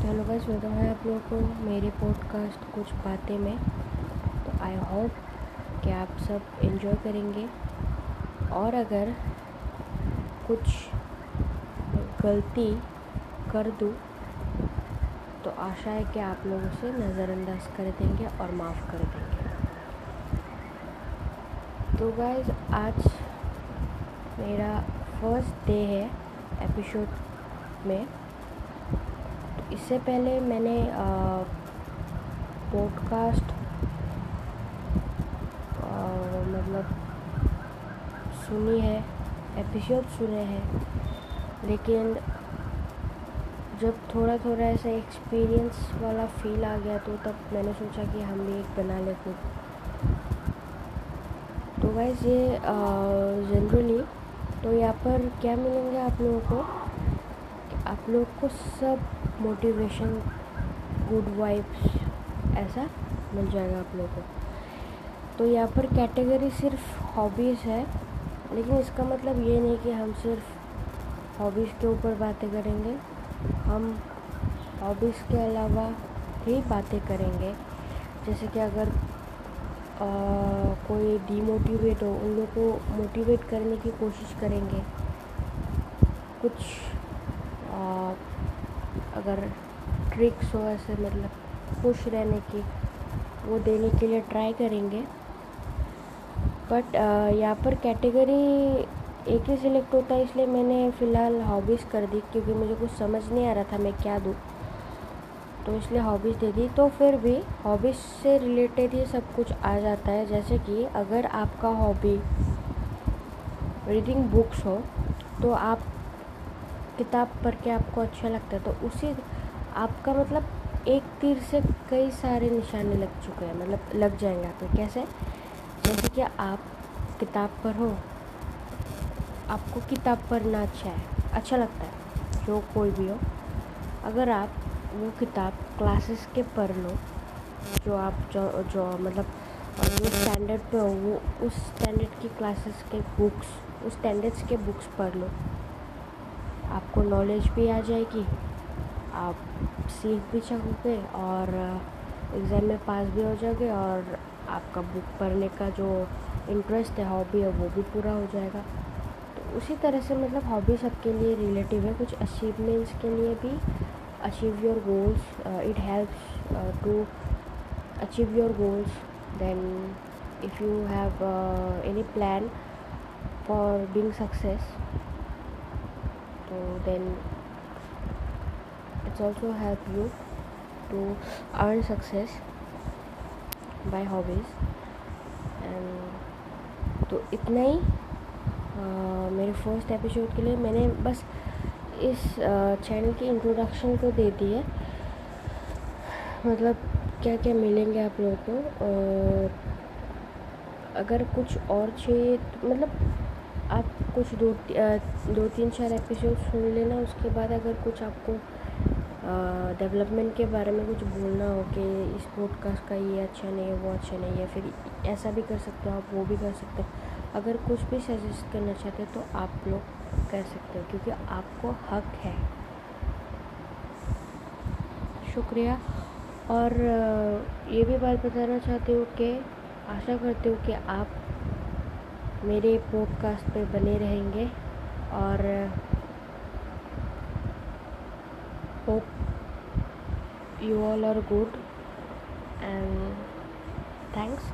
Hello guys, welcome है आप लोगों को मेरे पॉडकास्ट कुछ बातें में। तो आई होप कि आप सब इन्जॉय करेंगे। और अगर कुछ गलती कर दूँ तो आशा है कि आप लोग उसे नज़रअंदाज कर देंगे और माफ़ कर देंगे। तो गाइस आज मेरा फ़र्स्ट डे है एपिसोड में। इससे पहले मैंने पॉडकास्ट मतलब सुनी है एपिसोड सुने हैं, लेकिन जब थोड़ा थोड़ा ऐसा एक्सपीरियंस वाला फील आ गया तो तब मैंने सोचा कि हम भी एक बना ले खुद तो वैसे ये जनरली तो यहाँ पर क्या मिलेंगे आप लोगों को आप लोग को सब मोटिवेशन गुड वाइब्स ऐसा मिल जाएगा आप लोगों को। तो यहाँ पर कैटेगरी सिर्फ़ हॉबीज़ है लेकिन इसका मतलब ये नहीं कि हम सिर्फ़ हॉबीज़ के ऊपर बातें करेंगे हम हॉबीज़ के अलावा भी बातें करेंगे। जैसे कि अगर आ, कोई डीमोटिवेट हो उन लोग को मोटिवेट करने की कोशिश करेंगे कुछ आ, अगर ट्रिक्स हो ऐसे मतलब खुश रहने की, वो देने के लिए ट्राई करेंगे। बट यहाँ पर कैटेगरी एक ही सिलेक्ट होता है, इसलिए मैंने फ़िलहाल हॉबीज़ कर दी, क्योंकि मुझे कुछ समझ नहीं आ रहा था मैं क्या दूँ। तो इसलिए हॉबीज़ दे दी। तो फिर भी हॉबीज़ से रिलेटेड ये सब कुछ आ जाता है, जैसे कि अगर आपका हॉबी रीडिंग बुक्स हो तो आप किताब पढ़ के आपको अच्छा लगता है तो उसी आपका मतलब एक तीर से कई सारे निशाने लग चुके हैं मतलब लग जाएँगे आप कैसे? जैसे कि आप किताब पढ़ो, आपको किताब पढ़ना अच्छा है अच्छा लगता है, जो कोई भी हो। अगर आप वो किताब क्लासेस के पढ़ लो, जो आप जो जो मतलब जो स्टैंडर्ड पे हो, वो उस स्टैंडर्ड की क्लासेस के बुक्स उस स्टैंडर्ड्स के बुक्स पढ़ लो। आपको नॉलेज भी आ जाएगी। आप सीख भी सकोगे और एग्ज़ाम में पास भी हो जाओगे और आपका बुक पढ़ने का जो इंटरेस्ट है हॉबी है, वो भी पूरा हो जाएगा। तो उसी तरह से मतलब हॉबी सबके लिए रिलेटिव है। कुछ अचीवमेंट्स के लिए भी achieve your goals it helps to achieve your goals then if you have any plan for being success so then it's also help you to earn success by hobbies. And तो इतना ही आ, मेरे first episode के लिए मैंने बस इस channel की introduction को दे दी है। मतलब क्या क्या मिलेंगे आप लोगों को? और अगर कुछ और चाहिए तो मतलब आप कुछ दो दो तीन चार एपिसोड सुन लेना, उसके बाद अगर कुछ आपको डेवलपमेंट के बारे में कुछ बोलना हो कि इस पॉडकास्ट का ये अच्छा नहीं है, वो अच्छा नहीं है, फिर ऐसा भी कर सकते हो, आप वो भी कर सकते हो। अगर कुछ भी सजेस्ट करना चाहते हो तो आप लोग कर सकते हो, क्योंकि आपको हक है। शुक्रिया। और ये भी बात बताना चाहती हूँ कि आशा करती हूँ कि आप मेरे पॉडकास्ट पे बने रहेंगे और hope you all are good and thanks